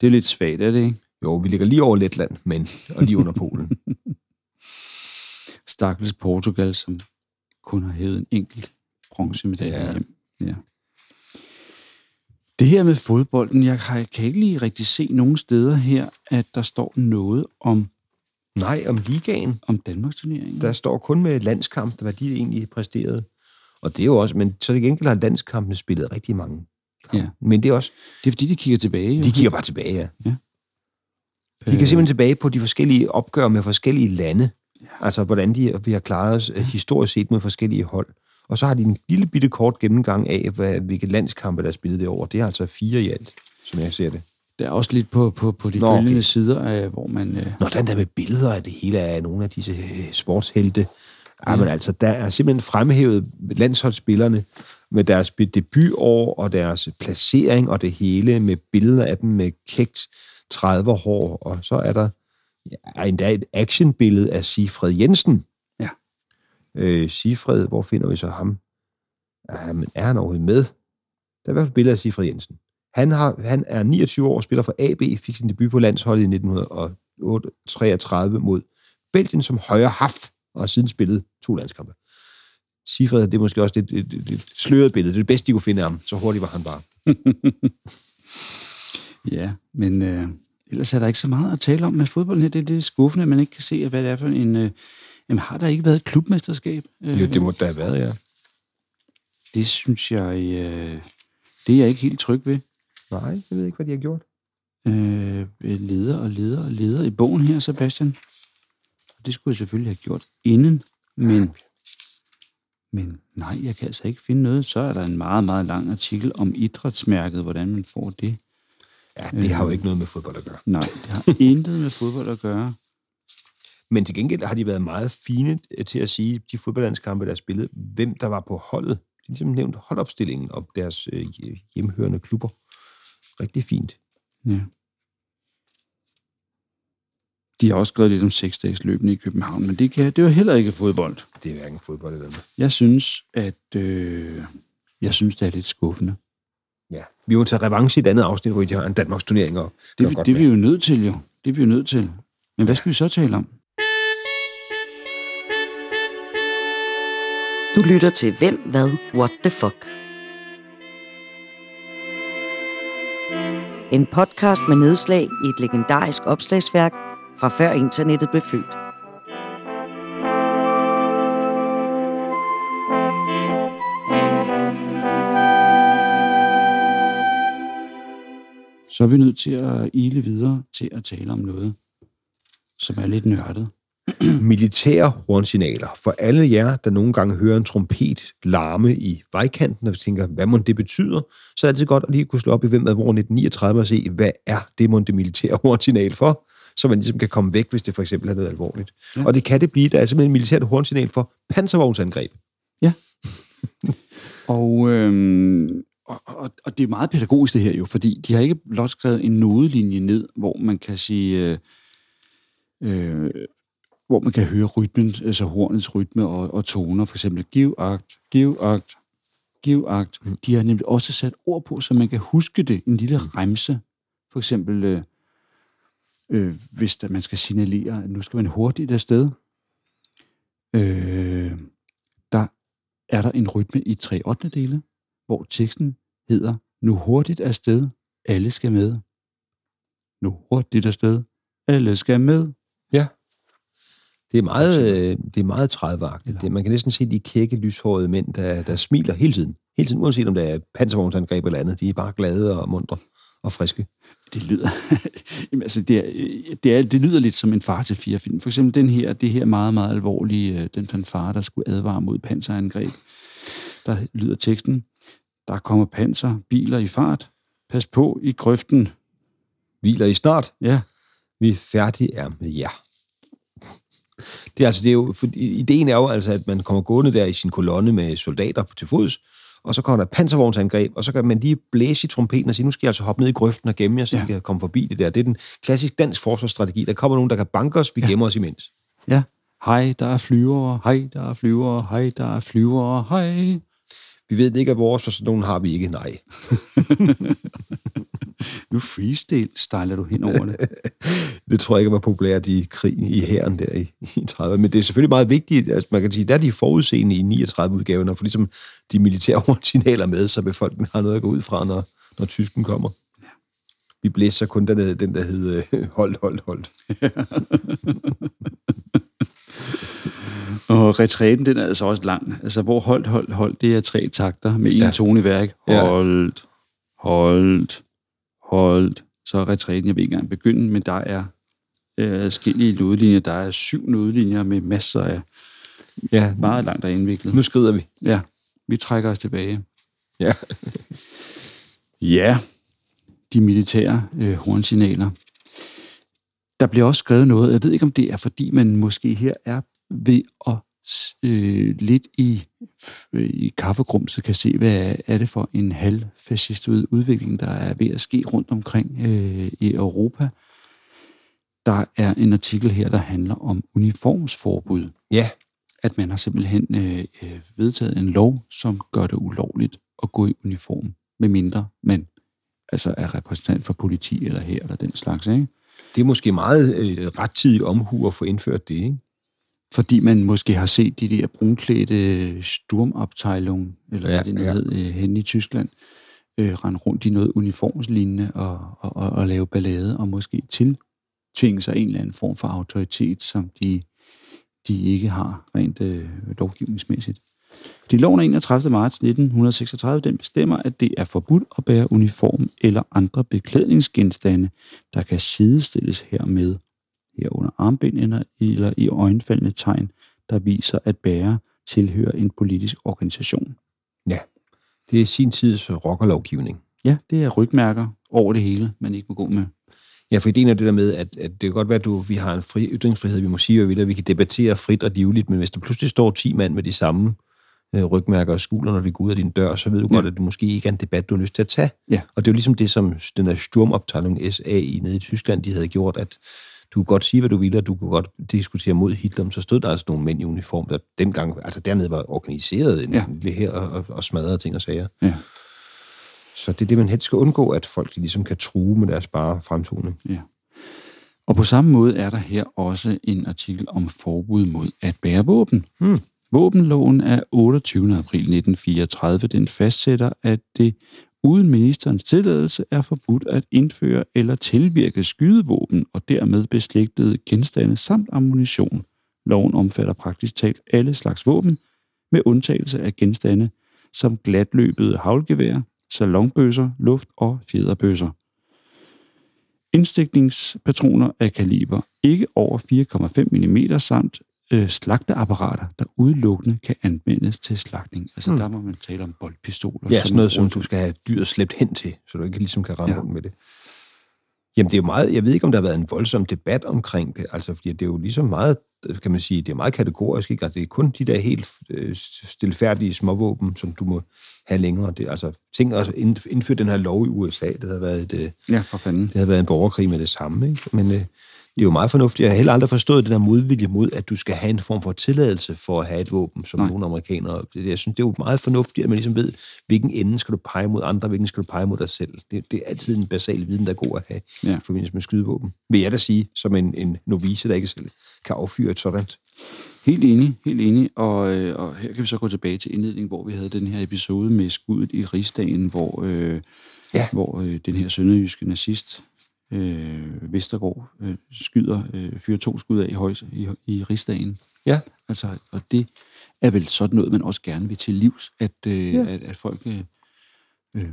det er lidt svagt, er det ikke? Jo, vi ligger lige over Letland, men og lige under Polen. Stakkels Portugal, som kun har hævet en enkelt bronzemedalje ja. Hjem. Ja. Det her med fodbolden, jeg kan ikke lige rigtig se nogen steder her, at der står noget om, Nej, om ligaen, om Danmarks turnering. der står kun med landskamp, hvad de egentlig præsterede. Og det er jo også, men så til gengæld har landskampene spillet rigtig mange. kampe. Ja. Men det er også, Det er fordi, de kigger tilbage. jo. de kigger bare tilbage, ja. Ja. De kigger simpelthen tilbage på de forskellige opgør med forskellige lande. Ja. Altså, hvordan de, vi har klaret os øh, historisk set med forskellige hold. Og så har de en lille bitte kort gennemgang af, hvad, hvilke landskampe, der er spillet det år. Det er altså fire i alt, som jeg ser det. Der er også lidt på, på, på de Nå, følgende okay. sider, af, hvor man... Øh, Når den der med billeder af det hele af nogle af disse øh, sportshelte. Ja. men altså, der er simpelthen fremhævet landsholdsspillerne med deres debutår og deres placering og det hele med billeder af dem med kægt 30 hår. Og så er der ja, endda et actionbillede af Sifred Jensen. Ja. Øh, Sifred, hvor finder vi så ham? Ja, men er han overhovedet med? Der er i hvert fald et billede af Sifred Jensen. Han, har, han er 29 år og spiller for AB, fik sin debut på landsholdet i 1933 mod Belgien som højre haf, og har siden spillet to landskampe. Sifred, det er måske også et, et, et, et sløret billede. Det er det bedste, de kunne finde af ham. Så hurtigt var han bare. ja, men øh, ellers er der ikke så meget at tale om med fodbolden her. Det, det er skuffende, at man ikke kan se, hvad det er for en... Øh, jamen, har der ikke været et klubmesterskab? Øh, Jo, det må der have været, ja. Det synes jeg... Øh, det er jeg ikke helt tryg ved. Nej, jeg ved ikke, hvad de har gjort. øh, leder og leder og leder i bogen her, Sebastian. Det skulle jeg selvfølgelig have gjort inden, men, men nej, jeg kan altså ikke finde noget. Så er der en meget, meget lang artikel om idrætsmærket, hvordan man får det. Ja, det har jo ikke noget med fodbold at gøre. Nej, det har intet med fodbold at gøre. Men til gengæld har de været meget fine øh, til at sige, de fodboldlandskampe, der er spillet, hvem der var på holdet. De har simpelthen nævnt holdopstillingen og deres øh, hjemhørende klubber. Rigtig fint. Ja. De har også skrevet lidt om seksdages løbende i København, men det, kan, det var heller ikke fodbold. Det er hverken fodbold eller noget. Jeg synes, at øh, jeg synes, det er lidt skuffende. Ja. Vi må tage revanche i et andet afsnit, hvor de har en Danmarks turnering. Og Det, det, det er vi jo nødt til, jo. Det er vi jo nødt til. Men hvad skal vi så tale om? Du lytter til Hvem, Hvad, What the Fuck. En podcast med nedslag i et legendarisk opslagsværk fra før internettet blev født. Så er vi nødt til at ile videre til at tale om noget, som er lidt nørdet. militære hornsignaler. For alle jer, der nogle gange hører en trompet larme i vejkanten, og tænker, hvad må det betyder, så er det altid godt at lige kunne slå op i hvem af hvor 1939 og se, hvad er det må det militære hornsignal for, så man ligesom kan komme væk, hvis det for eksempel er noget alvorligt. Ja. Ja. Og det kan det blive. Der er simpelthen et militært hornsignal for panservognsangreb. Og, øhm, og, og, og det er meget pædagogisk det her jo, fordi de har ikke blot skrevet en nodelinje ned, hvor man kan sige, øh, øh, hvor man kan høre rytmen, altså hornets rytme og, og toner, for eksempel giv agt, giv agt, giv agt. De har nemlig også sat ord på, så man kan huske det, en lille remse. For eksempel, øh, hvis der, man skal signalere, at nu skal man hurtigt afsted. Øh, der er der en rytme i 3 8. dele, hvor teksten hedder, nu hurtigt afsted, alle skal med. Nu hurtigt afsted, alle skal med. Ja. Det er meget, øh, det er meget 30 det, Man kan næsten se de kække, lyshårede mænd, der, der smiler hele tiden. Hele tiden, uanset om det er panservognsangreb eller andet. De er bare glade og mundre og friske. Det lyder, Jamen, altså det, er, det, er, det lyder lidt som en far til fire film. For eksempel den her, det her meget, meget alvorlige, øh, den fanfare, der skulle advare mod panserangreb. Der lyder teksten, der kommer panser, biler i fart. Pas på i grøften. Hviler I snart? Ja. Vi er færdige er med jer. Det er altså, det er jo, for ideen er jo altså, at man kommer gående der i sin kolonne med soldater til fods, og så kommer der panservognsangreb, og så kan man lige blæse i trompeten og sige, nu skal jeg altså hoppe ned i grøften og gemme jer, så ja. vi kan komme forbi det der. Det er den klassisk dansk forsvarsstrategi. Der kommer nogen, der kan banke os, vi ja. gemmer os imens. Ja. Hej, der er flyvere. Hej, der er flyvere. Hej, der er flyvere. Hej. Vi ved ikke, at vores, for sådan nogen har vi ikke. Nej. nu freestyle du hen over det. det tror jeg ikke var populært i krig i hæren der i, i 30. Men det er selvfølgelig meget vigtigt, at altså man kan sige, der er de forudseende i 39 udgaven, og få ligesom de militære signaler med, så befolkningen har noget at gå ud fra, når, når tysken kommer. Ja. Vi blæser kun den, den der hedder hold, hold, hold. Og retræten, den er altså også lang. Altså, hvor holdt, holdt, holdt, det er tre takter med en ja. tone i værk. Holdt, holdt, holdt. Så er retræten, jeg vil ikke engang begynde, men der er øh, skillige lodlinjer. Der er syv nødlinjer med masser af ja. meget langt og indviklet. Nu skrider vi. Ja, vi trækker os tilbage. Ja. ja, de militære øh, hornsignaler. Der bliver også skrevet noget, jeg ved ikke, om det er, fordi man måske her er ved at øh, lidt i, øh, i kaffegrumset kan se, hvad er det for en halvfascistoid udvikling, der er ved at ske rundt omkring øh, i Europa. Der er en artikel her, der handler om uniformsforbud. Ja. At man har simpelthen øh, øh vedtaget en lov, som gør det ulovligt at gå i uniform, medmindre man altså er repræsentant for politi eller her eller den slags, ikke? Det er måske meget øh, rettidig omhu at få indført det, ikke? Fordi man måske har set de der brunklædte Sturmabteilung, eller ja, hvad det nu ja. hed, øh, hen i Tyskland, øh, rende rundt i noget uniformslignende og, og, og, og lave ballade, og måske tiltvinge sig en eller anden form for autoritet, som de, de ikke har rent øh, lovgivningsmæssigt. Fordi loven af 31. marts 1936, den bestemmer, at det er forbudt at bære uniform eller andre beklædningsgenstande, der kan sidestilles hermed herunder armbind eller i øjenfaldende tegn, der viser, at bære tilhører en politisk organisation. Ja, det er sin tids rockerlovgivning. Ja, det er rygmærker over det hele, man ikke må gå med. Ja, for ideen er det der med, at, at det kan godt være, at du, vi har en fri ytringsfrihed, vi må sige, hvad vi vil, vi kan debattere frit og livligt, men hvis der pludselig står 10 mand med de samme øh, rygmærker og skuler, når de går ud af din dør, så ved du ja. godt, at det måske ikke er en debat, du har lyst til at tage. Ja. Og det er jo ligesom det, som den der Sturmabteilung SA i nede i Tyskland, de havde gjort, at du kunne godt sige, hvad du ville, og du kunne godt diskutere mod Hitler, men så stod der altså nogle mænd i uniform, der dengang, altså dernede var organiseret en ja. lille her og, og, smadrede ting og sager. Ja. Så det er det, man helst skal undgå, at folk ligesom kan true med deres bare fremtoning. Ja. Og på samme måde er der her også en artikel om forbud mod at bære våben. Hmm. Våbenloven af 28. april 1934, den fastsætter, at det uden ministerens tilladelse er forbudt at indføre eller tilvirke skydevåben og dermed beslægtede genstande samt ammunition. Loven omfatter praktisk talt alle slags våben, med undtagelse af genstande som glatløbede havlgevær, salonbøsser, luft- og fjederbøsser. Indstikningspatroner af kaliber ikke over 4,5 mm samt øh, slagteapparater, der udelukkende kan anvendes til slagtning. Altså hmm. der må man tale om boldpistoler. Ja, sådan noget, som du skal have dyret slæbt hen til, så du ikke ligesom kan ramme ja. med det. Jamen det er jo meget, jeg ved ikke, om der har været en voldsom debat omkring det, altså fordi det er jo ligesom meget, kan man sige, det er meget kategorisk, ikke? Altså det er kun de der helt øh, stilfærdige småvåben, som du må have længere. Det, altså ting at indføre den her lov i USA, det har været et, øh, ja, for fanden. Det har været en borgerkrig med det samme, ikke? Men øh, det er jo meget fornuftigt. Jeg har heller aldrig forstået den der modvilje mod, at du skal have en form for tilladelse for at have et våben, som Nej. nogle amerikanere. Det, jeg synes, det er jo meget fornuftigt, at man ligesom ved, hvilken ende skal du pege mod andre, hvilken skal du pege mod dig selv. Det, det er altid en basal viden, der er god at have ja. i forbindelse med skydevåben. Vil jeg da sige, som en, en novice, der ikke selv kan affyre et sådan. Helt enig, helt enig. Og, øh, og her kan vi så gå tilbage til indledningen, hvor vi havde den her episode med skuddet i rigsdagen, hvor, øh, ja. hvor øh, den her sønderjyske nazist øh, Vestergaard øh, skyder, øh, fyrer to skud af i, højs, i, i rigsdagen. Ja. Altså, og det er vel sådan noget, man også gerne vil til livs, at, øh, Ja. at, at folk øh, øh,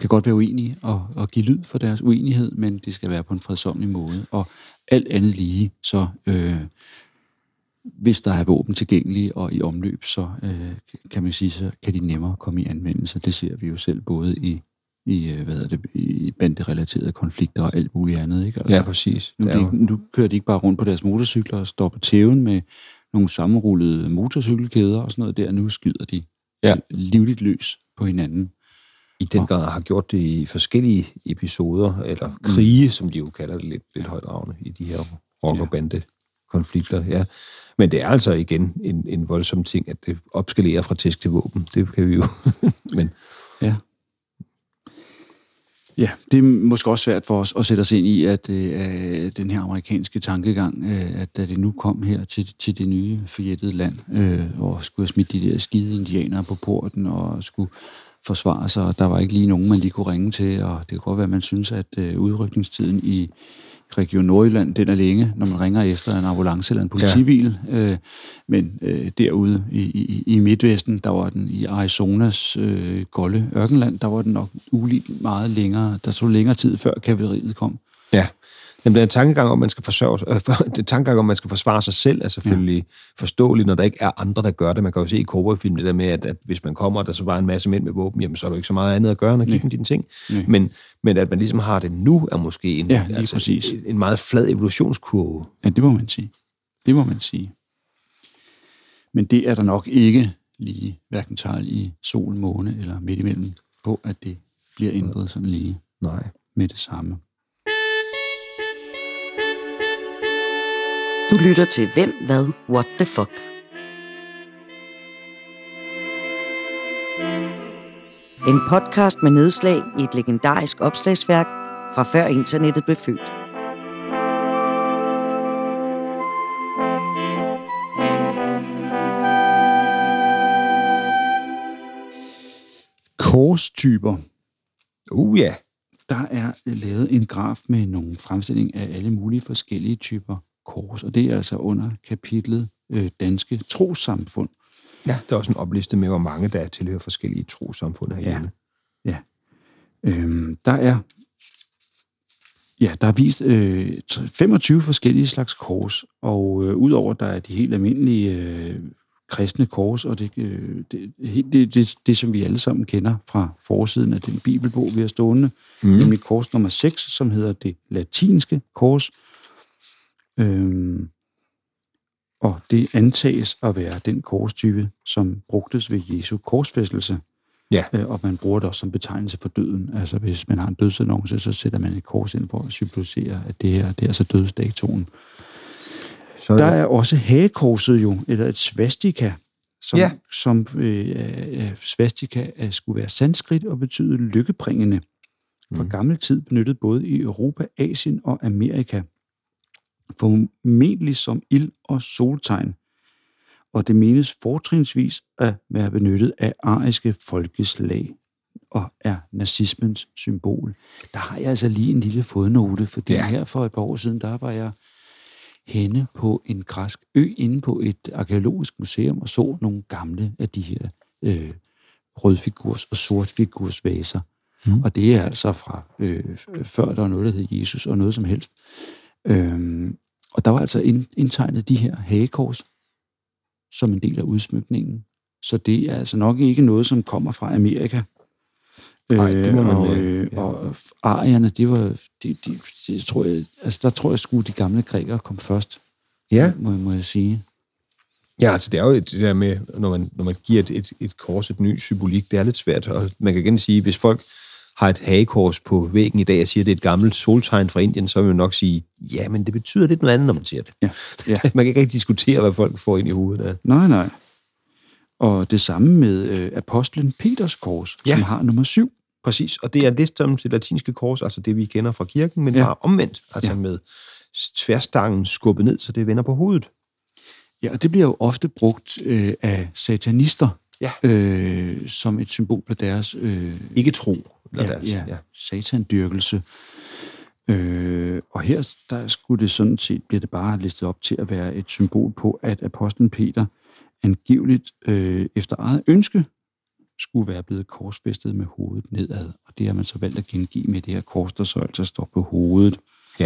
kan godt være uenige og, og give lyd for deres uenighed, men det skal være på en fredsomlig måde. Og alt andet lige, så øh, hvis der er våben tilgængelige og i omløb, så øh, kan man sige, så kan de nemmere komme i anvendelse. Det ser vi jo selv både i, i, øh, hvad hedder det, i banderelaterede konflikter og alt muligt andet. Ikke? Altså, Ja, præcis. nu, de, nu kører de ikke bare rundt på deres motorcykler og står på tæven med nogle sammenrullede motorcykelkæder og sådan noget der. Nu skyder de Ja. livligt løs på hinanden. i den grad har gjort det i forskellige episoder, eller krige, som de jo kalder det lidt, lidt højdragende i de her rock- og bande-konflikter. Ja. Men det er altså igen en, en voldsom ting, at det opskalerer fra tæsk til våben. Det kan vi jo. Men Ja. Ja, det er måske også svært for os at sætte os ind i, at øh, den her amerikanske tankegang, øh, at da det nu kom her til, til det nye forjættede land, øh, og skulle have smidt de der skide indianere på porten, og skulle forsvare sig, og der var ikke lige nogen, man lige kunne ringe til, og det kunne godt være, at man synes, at øh, udrykningstiden i Region Nordjylland, den er længe, når man ringer efter en ambulance eller en politibil. Ja. Øh, men øh, derude i, i, i Midtvesten, der var den i Arizonas øh, golde ørkenland, der var den nok uligt meget længere. Der tog længere tid, før kavaleriet kom. ja, Jamen, den tankegang om, man skal forsørge øh, den tankegang om, man skal forsvare sig selv, er selvfølgelig ja. forståelig, når der ikke er andre, der gør det. Man kan jo se i cowboyfilm det der med, at, at hvis man kommer, og der så bare en masse mænd med våben, jamen så er der ikke så meget andet at gøre, end at give dem dine ting. Nej. Men, men at man ligesom har det nu, er måske en, Ja, lige præcis. en, en meget flad evolutionskurve. Ja, det må man sige. Det må man sige. Men det er der nok ikke lige, hverken tal i sol, måne eller midt imellem, på at det bliver ændret sådan lige Nej. med det samme. Du lytter til Hvem, Hvad, What the Fuck. En podcast med nedslag i et legendarisk opslagsværk fra før internettet blev født. Korstyper. Uh ja. Der er lavet en graf med nogle fremstilling af alle mulige forskellige typer kors, og det er altså under kapitlet øh, Danske Trosamfund. Ja, der er også en opliste med, hvor mange der tilhører forskellige trosamfund herhjemme. Ja. Øhm, der er ja, der er vist øh, 25 forskellige slags kors, og øh, udover der er de helt almindelige øh, kristne kors, og det, øh, det, det, det, det, det, som vi alle sammen kender fra forsiden af den bibelbog, vi har stående, mm. nemlig kors nummer 6, som hedder det latinske kors. Øhm, og det antages at være den korstype, som brugtes ved Jesu korsfæstelse. Ja. Øh, og man bruger det også som betegnelse for døden. Altså hvis man har en dødsannonce, så sætter man et kors ind for at symbolisere, at det her det er altså dødsdatoen. Så er Der er også hagekorset jo, eller et svastika, som, Ja. som øh, er- svastika er, skulle være sanskrit og betyde lykkebringende. Fra Mm. gammel tid benyttet både i Europa, Asien og Amerika. Formentlig som ild- og soltegn. Og det menes fortrinsvis at være benyttet af ariske folkeslag og er nazismens symbol. Der har jeg altså lige en lille fodnote, fordi Ja. her for et par år siden, der var jeg henne på en græsk ø inde på et arkeologisk museum og så nogle gamle af de her øh, rødfigurs og sortfigurs vaser. Mm. Og det er altså fra øh, før der var noget, der hed Jesus og noget som helst. Øhm, og der var altså ind, indtegnet de her hagekors som en del af udsmykningen. Så det er altså nok ikke noget, som kommer fra Amerika. Nej, det må man, og, øh, øh, ja. og arierne, det var, de, de, de, tror jeg, altså der tror jeg sgu, de gamle grækere kom først, Ja. må, må jeg sige. Ja, altså det er jo det der med, når man, når man giver et, et, et kors et ny symbolik, det er lidt svært. Og man kan igen sige, hvis folk har et hagekors på væggen i dag og siger, at det er et gammelt soltegn fra Indien, så vil man nok sige, ja, men det betyder lidt noget andet, når man siger det. Ja, ja. Man kan ikke rigtig diskutere, hvad folk får ind i hovedet af. Nej, nej. Og det samme med øh, apostlen Peters kors, Ja. som har nummer syv. Præcis, og det er det som det latinske kors, altså det, vi kender fra kirken, men ja. Bare omvendt, altså. Ja. med tværstangen skubbet ned, så det vender på hovedet. Ja, og det bliver jo ofte brugt øh, af satanister Ja. øh, som et symbol på deres øh, Ikke tro. Eller ja, deres, ja, ja. satandyrkelse. Øh, og her der skulle det sådan set, bliver det bare listet op til at være et symbol på, at apostlen Peter angiveligt øh, efter eget ønske skulle være blevet korsfæstet med hovedet nedad. Og det har man så valgt at gengive med det her kors, der så altså står på hovedet. Ja.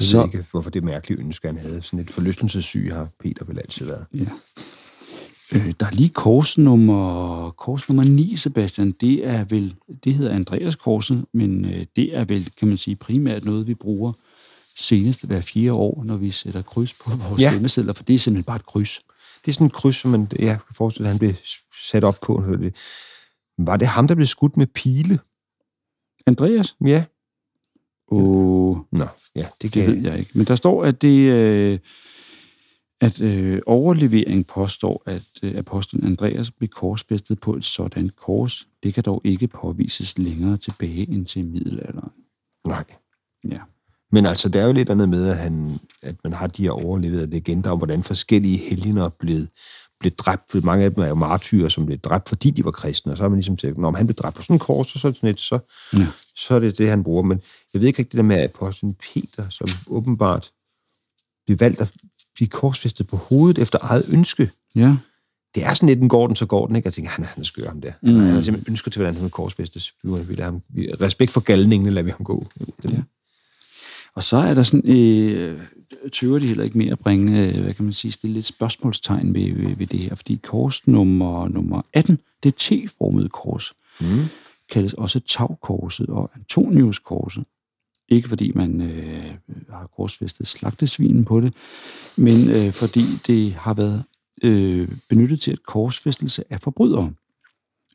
Jeg Så- ved ikke, hvorfor det mærkelige ønske, han havde. Sådan et forlystelsessyg har Peter vel altid været. Ja. Øh, der er lige kors nummer, kors nummer 9, Sebastian. Det er vel, det hedder Andreas korset, men øh, det er vel, kan man sige, primært noget, vi bruger senest hver fire år, når vi sætter kryds på vores Ja. stemmesedler, for det er simpelthen bare et kryds. Det er sådan et kryds, som man ja, kan forestille, at han blev sat op på. Var det ham, der blev skudt med pile? Andreas? Ja. Åh, Nå, ja, det kan det ved jeg ikke. Men der står, at det, øh, at øh, overlevering påstår, at øh, apostlen Andreas blev korsfæstet på et sådan kors. Det kan dog ikke påvises længere tilbage end til middelalderen. Nej. Ja. Men altså, det er jo lidt andet med, at, han, at man har de her overleverede legender om, hvordan forskellige helgener er blevet, blev dræbt. For mange af dem er jo martyrer, som blev dræbt, fordi de var kristne. Og så har man ligesom tænkt, når han blev dræbt på sådan en kors, så, er det sådan et, så, Ja. så er det det, han bruger. Men jeg ved ikke rigtig det der med apostlen Peter, som åbenbart blev valgt at blive korsfæstet på hovedet efter eget ønske. Ja. Det er sådan lidt, den går den, så går den, ikke? Jeg tænker, han er, han er skør, ham der. Mm. Mm. Han har simpelthen ønsket til, hvordan han vil korsfæstes. Vi, vil lade ham, vi, respekt for galningen, lader vi ham gå. Ja. Og så er der sådan, øh, tøver de heller ikke mere at bringe, øh, hvad kan man sige, stille lidt spørgsmålstegn ved, ved, ved det her, fordi kors nummer, nummer 18, det er T-formet kors, Mm. kaldes også tagkorset og Antoniuskorset. Ikke fordi man øh, har korsfæstet slagtesvinen på det, men øh, fordi det har været øh, benyttet til et korsfæstelse af forbrydere.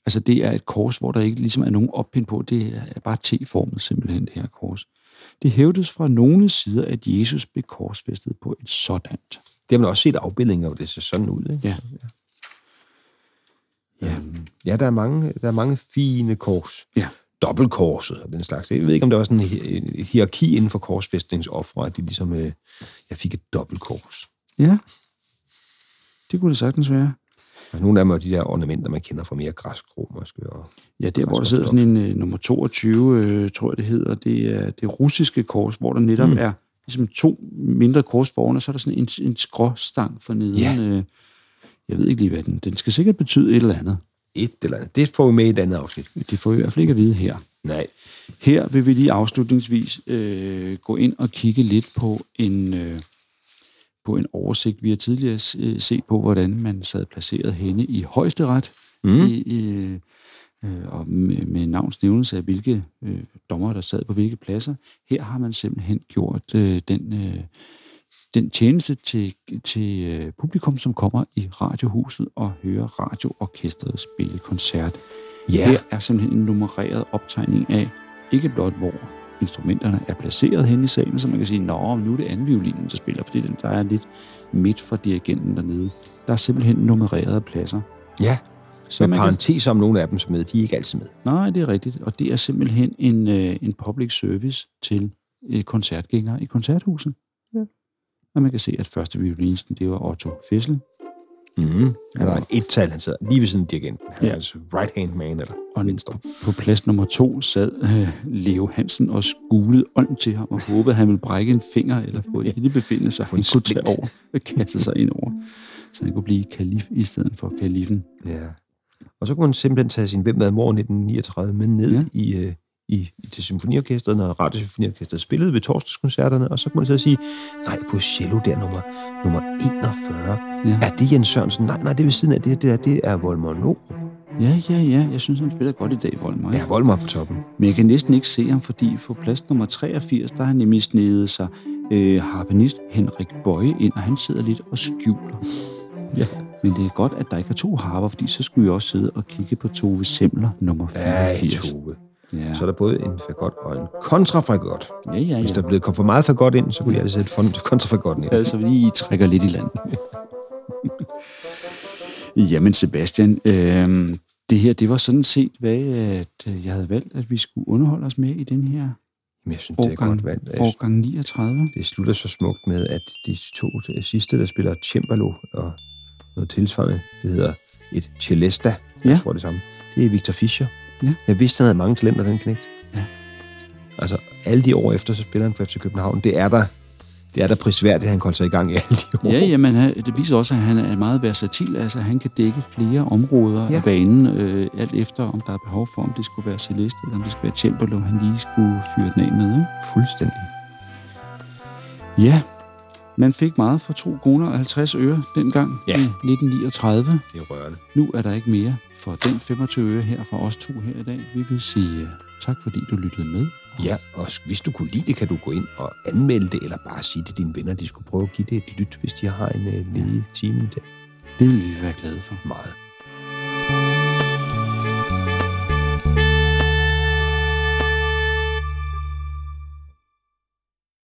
Altså det er et kors, hvor der ikke ligesom er nogen oppind på, det er bare T-formet simpelthen, det her kors. Det hævdes fra nogle sider, at Jesus blev korsfæstet på et sådant. Det har man også set afbildninger, hvor det ser sådan ud. Ikke? Ja. Ja. Ja, der er mange, der er mange fine kors. Ja. Dobbeltkorset og den slags. Jeg ved ikke, om der var sådan en hi- en hierarki inden for korsfæstningsoffre, at de ligesom, øh, jeg fik et dobbeltkors. Ja. Det kunne det sagtens være. Og nogle af dem er de der ornamenter, man kender fra mere græsk rom, måske. Og, Ja, der hvor der sidder sådan en øh, nummer 22, øh, tror jeg det hedder, det er det russiske kors, hvor der netop mm. er ligesom to mindre kors foran, og så er der sådan en, en skråstang for neden. Ja. Øh, jeg ved ikke lige, hvad den... Den skal sikkert betyde et eller andet. Et eller andet. Det får vi med i et andet afsnit. Det får vi i hvert fald ikke at vide her. Nej. Her vil vi lige afslutningsvis øh, gå ind og kigge lidt på en, øh, på en oversigt. Vi har tidligere øh, set på, hvordan man sad placeret henne i højesteret, Mm. i, i, øh, og med, med navns nævnelse af, hvilke øh, dommer, der sad på hvilke pladser. Her har man simpelthen gjort øh, den, øh, den tjeneste til, til øh, publikum, som kommer i radiohuset og hører radioorkestret spille koncert. Ja. Her er simpelthen en nummereret optegning af, ikke blot hvor instrumenterne er placeret hen i salen, så man kan sige, nå, nu er det anden violinen, der spiller, fordi den, der er lidt midt for dirigenten dernede. Der er simpelthen nummererede pladser. Ja, Så med kan, parenteser om nogle af dem, som med, de er ikke altid med. nej, det er rigtigt. Og det er simpelthen en, øh, en public service til øh, koncertgængere i koncerthuset. Ja. Og man kan se, at første violinisten, det var Otto Fessel, Mm. Han har et tal, han sidder lige ved siden af dirigenten. Han Ja. er altså right-hand man, eller Og venstre. på plads nummer to sad øh, Leo Hansen og skulede ånd til ham og håbede, at han ville brække en finger eller få et lille befindende, så han en kunne tage over og kaste sig ind over. Så han kunne blive kalif i stedet for kalifen. Ja. Og så kunne man simpelthen tage sin Hvem er mor 1939 med ned ja. Ja. i, øh, i, til symfoniorkestret, når radiosymfoniorkestret spillede ved torsdagskoncerterne, og så kunne man så sige, nej, på cello der nummer, nummer 41, Ja. er det Jens Sørensen? Nej, nej, det er ved siden af det, det, der, det er Volmer Norup. ja, ja, ja. Jeg synes, han spiller godt i dag, Voldemar. Ja, Volmer på toppen. Men jeg kan næsten ikke se ham, fordi på plads nummer 83, der har han nemlig snedet sig øh, harpenist Henrik Bøje ind, og han sidder lidt og skjuler. Ja. Men det er godt, at der ikke er to harper, fordi så skulle jeg også sidde og kigge på Tove Semler nummer Ja, 84. Tove. Ja, Så er der både en fagot og en kontrafagot. ja, ja. Hvis ja. der er blevet kommet for meget fagot ind, så kunne jeg altså sætte kontrafagotten ind. Altså, vi trækker lidt i land. Jamen, Sebastian, øh, det her, det var sådan set, hvad at øh, jeg havde valgt, at vi skulle underholde os med i den her Men jeg synes, det er årgang, godt valgt. Årgang 39. det slutter så smukt med, at de to sidste, der spiller cembalo og noget tilsvarende, det hedder et Celesta, Ja. jeg tror det samme. Det er Victor Fischer. Ja. Jeg vidste, han havde mange talenter, den knægt. Ja. Altså, alle de år efter, så spiller han for FC København. Det er der, det er der prisværdigt, at han kom sig i gang i alle de år. Ja, jamen, det viser også, at han er meget versatil. Altså, han kan dække flere områder Ja. af banen, øh, alt efter, om der er behov for, om det skulle være Celeste, eller om det skulle være Cembalo, han lige skulle fyre den af med. Ikke? Fuldstændig. Ja, man fik meget for 2 kroner og 50 øre dengang Ja. i 1939. Det er rørende. Nu er der ikke mere for den 25 øre her fra os to her i dag. Vi vil sige uh, tak, fordi du lyttede med. Ja, og hvis du kunne lide det, kan du gå ind og anmelde det, eller bare sige til dine venner, at de skulle prøve at give det et lyt, hvis de har en uh, ledig time der. Det vil vi være glade for. Meget.